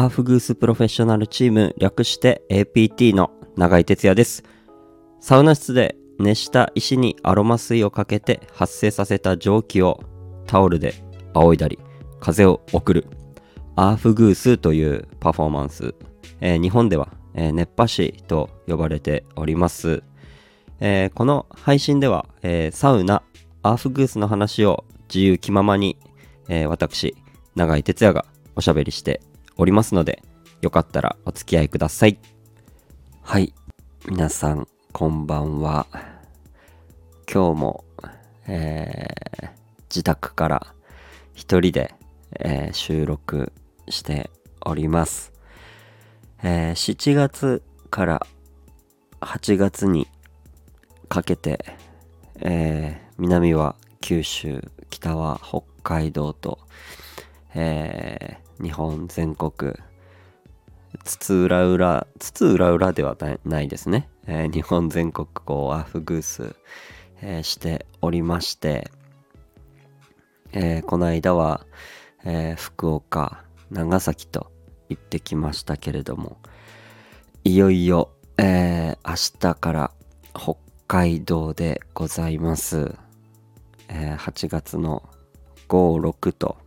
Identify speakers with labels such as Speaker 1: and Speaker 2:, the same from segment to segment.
Speaker 1: アーフグースプロフェッショナルチーム略して APT の永井哲也です。サウナ室で熱した石にアロマ水をかけて発生させた蒸気をタオルで仰いだり風を送るアーフグースというパフォーマンス、えー日本では、えー熱波師と呼ばれております。えーこの配信では、えーサウナアーフグースの話を自由気ままに、えー私永井哲也がおしゃべりしておりますのでよかったらお付き合いください。はい。皆さんこんばんは。今日も、えー自宅から一人で、えー収録しております、えー7月から8月にかけて、えー南は九州北は北海道と、えー日本全国津々浦々津々浦々ではないですね、えー日本全国こうアフグース、えーしておりまして、えーこの間は、え福岡長崎と行ってきましたけれどもいよいよ、え明日から北海道でございます、え8月の56と、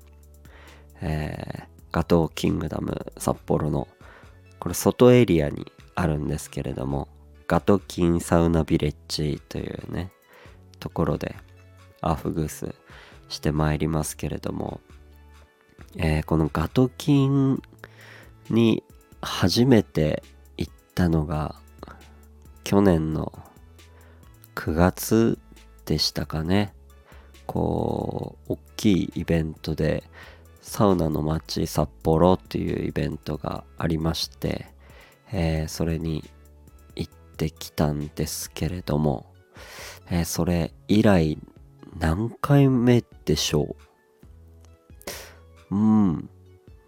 Speaker 1: えーガトーキングダム札幌のこれ外エリアにあるんですけれどもガトキンサウナビレッジというねところでアフグースしてまいりますけれども、えーこのガトキンに初めて行ったのが去年の9月でしたかね。こう大きいイベントでサウナの街札幌っていうイベントがありまして、えーそれに行ってきたんですけれども、えーそれ以来何回目でしょう？うん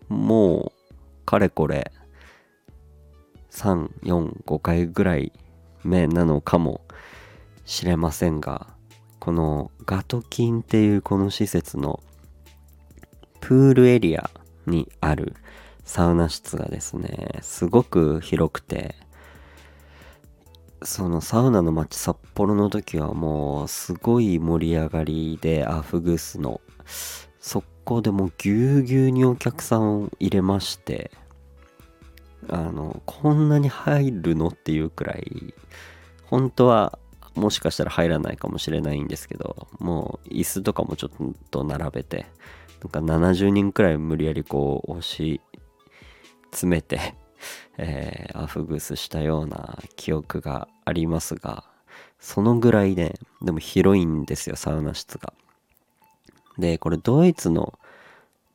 Speaker 1: もうかれこれ345回ぐらい目なのかもしれませんがこのガトキンっていうこの施設のプールエリアにあるサウナ室がですねすごく広くてそのサウナの街札幌の時はもうすごい盛り上がりでアフグースの速攻でもうぎゅうぎゅうにお客さんを入れましてあのこんなに入るのっていうくらい本当はもしかしたら入らないかもしれないんですけどもう椅子とかもちょっと並べてなんか70人くらい無理やりこう押し詰めて、えーアフグスしたような記憶がありますがそのぐらいねでも広いんですよサウナ室が。でこれドイツの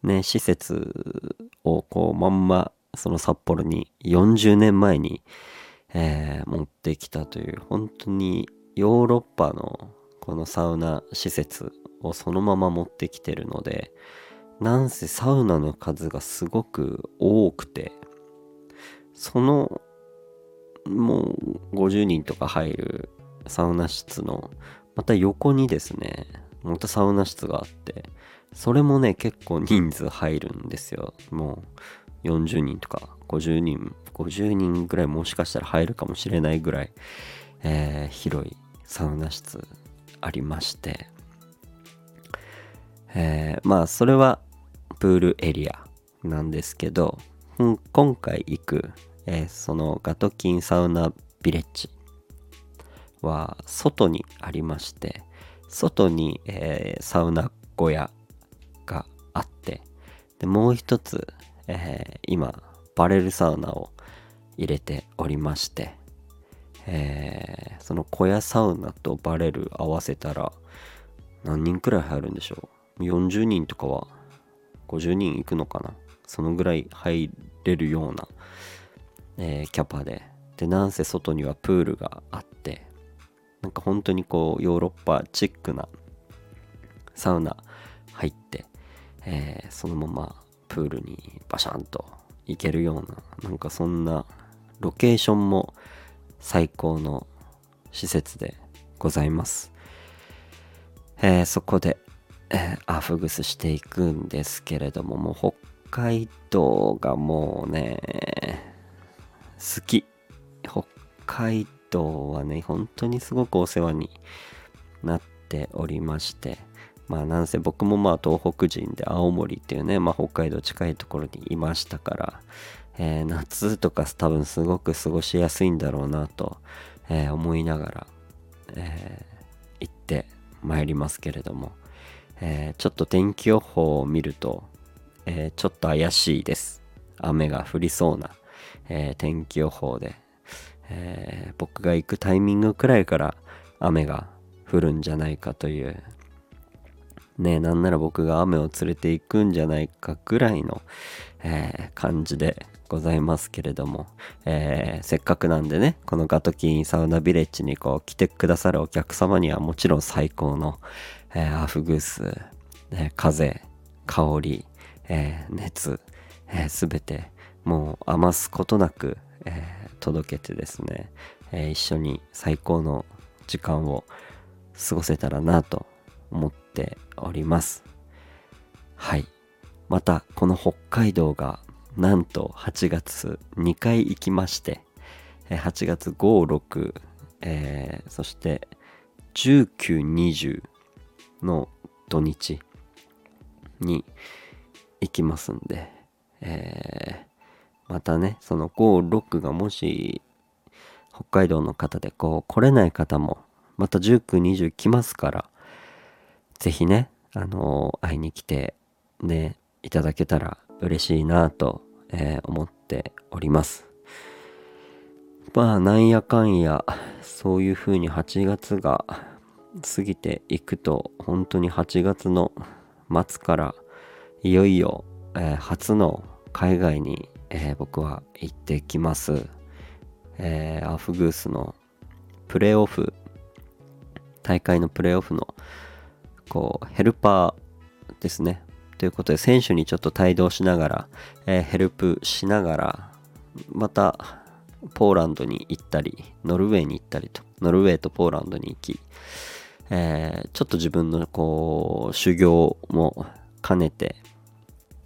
Speaker 1: ね施設をこうまんまその札幌に40年前に、えー持ってきたという本当にヨーロッパのこのサウナ施設をそのまま持ってきてるのでなんせサウナの数がすごく多くてそのもう50人とか入るサウナ室のまた横にですねまたサウナ室があってそれもね結構人数入るんですよ。もう40人とか50人50人ぐらいもしかしたら入るかもしれないぐらい、えー広いサウナ室ありまして。えーまあそれはプールエリアなんですけど、今回行く、えーそのガトキンサウナビレッジは外にありまして外に、えーサウナ小屋があってでもう一つ、えー今バレルサウナを入れておりまして、えその小屋サウナとバレル合わせたら何人くらい入るんでしょう？40人とかは50人いくのかな？そのぐらい入れるような、えーキャパで。でなんせ外にはプールがあってなんか本当にこうヨーロッパチックなサウナ入って、えーそのままプールにバシャンと行けるようななんかそんなロケーションも最高の施設でございます、えーそこで、えーアフグスしていくんですけれどももう北海道がもうね、好き。北海道はね、本当にすごくお世話になっておりまして、まあなんせ僕もまあ東北人で青森っていうね、まあ北海道近いところにいましたから、えー、夏とか多分すごく過ごしやすいんだろうなと、えー、思いながら、えー、行ってまいりますけれども、えちょっと天気予報を見ると、えちょっと怪しいです。雨が降りそうな、え天気予報で、え僕が行くタイミングくらいから雨が降るんじゃないかというねなんなら僕が雨を連れて行くんじゃないかぐらいの、え、感じでございますけれども、えー、せっかくなんでねこのガトキンサウナビレッジにこう来てくださるお客様にはもちろん最高の、えー、アフグース、ね、風香り、え熱、えー、全てもう余すことなく、え届けてですね、え一緒に最高の時間を過ごせたらなと思っております。はい。また、この北海道がなんと8月2回行きまして、8月5、6、そして19、20の土日に行きますんで、またね、その5、6がもし北海道の方でこう来れない方もまた19、20来ますから、ぜひね、あの、会いに来てね、いただけたら嬉しいなと、えー、思っております。まあ、なんやかんや、そういう風に8月が過ぎていくと、本当に8月の末からいよいよ、えー、初の海外に、えー、僕は行ってきます。えー、アフグースのプレーオフ、大会のプレーオフのこう、ヘルパーですね。ということで、選手にちょっと帯同しながら、えー、ヘルプしながら、また、ポーランドに行ったり、ノルウェーに行ったりと、ノルウェーとポーランドに行き、えー、ちょっと自分のこう、修行も兼ねて、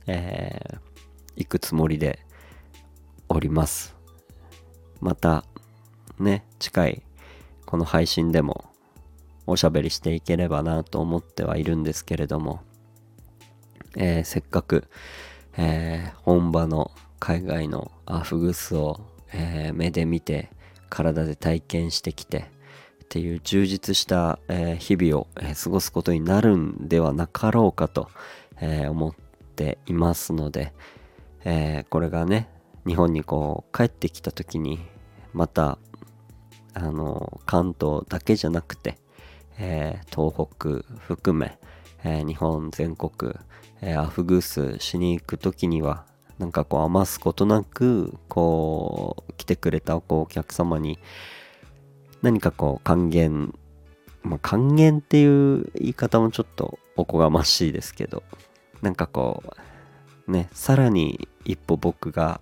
Speaker 1: えー、行くつもりでおります。また、ね、近いこの配信でもおしゃべりしていければなと思ってはいるんですけれども、えー、せっかく、えー、本場の海外のアフグスを、えー、目で見て体で体験してきてっていう充実した、え日々を、え過ごすことになるんではなかろうかと、え思っていますので、えこれがね日本にこう帰ってきた時にまたあの関東だけじゃなくてえ、東北含め、えー、日本全国、えー、アフグースしに行く時にはなんかこう余すことなくこう来てくれたこうお客様に何かこう還元まあ還元っていう言い方もちょっとおこがましいですけどなんかこうねさらに一歩僕が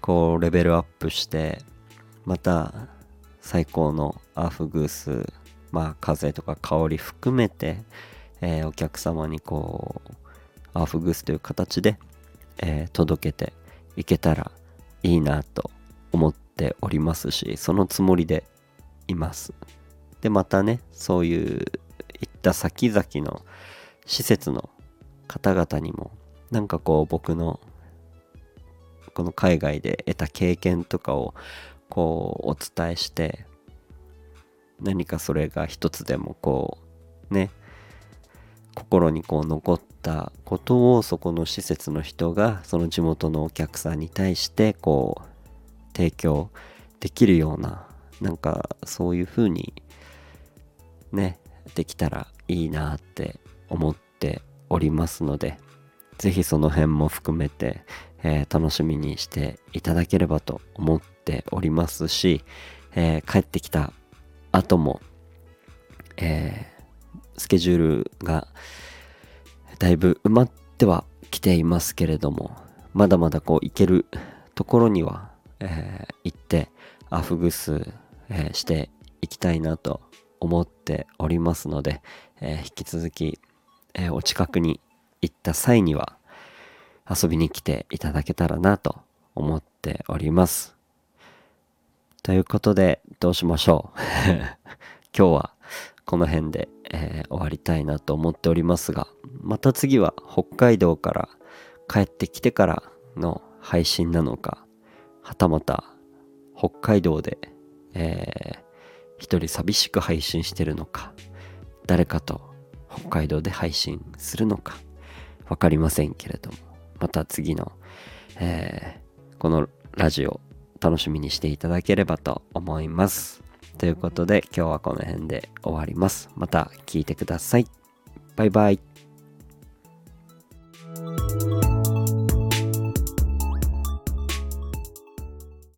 Speaker 1: こうレベルアップしてまた最高のアフグースまあ風とか香り含めて、えー、お客様にこうアーフグースという形で、えー、届けていけたらいいなと思っておりますしそのつもりでいます。でまたねそういういった先々の施設の方々にもなんかこう僕のこの海外で得た経験とかをこうお伝えして何かそれが一つでもこうね心にこう残ったことをそこの施設の人がその地元のお客さんに対してこう提供できるようななんかそういう風にねできたらいいなって思っておりますので是非その辺も含めて、えー、楽しみにしていただければと思っておりますし、えー、帰ってきた後も、えー、スケジュールがだいぶ埋まってはきていますけれども、まだまだこう行けるところには、えー、行ってアフグス、えー、していきたいなと思っておりますので、えー、引き続き、えお近くに行った際には、遊びに来ていただけたらなと思っております。ということで、どうしましょう？今日はこの辺で、えー終わりたいなと思っておりますが、また次は北海道から帰ってきてからの配信なのか、はたまた北海道で、えー一人寂しく配信してるのか、誰かと北海道で配信するのか、わかりませんけれども、また次の、えーこのラジオ楽しみにしていただければと思います。ということで今日はこの辺で終わります。また聞いてください。バイバイ。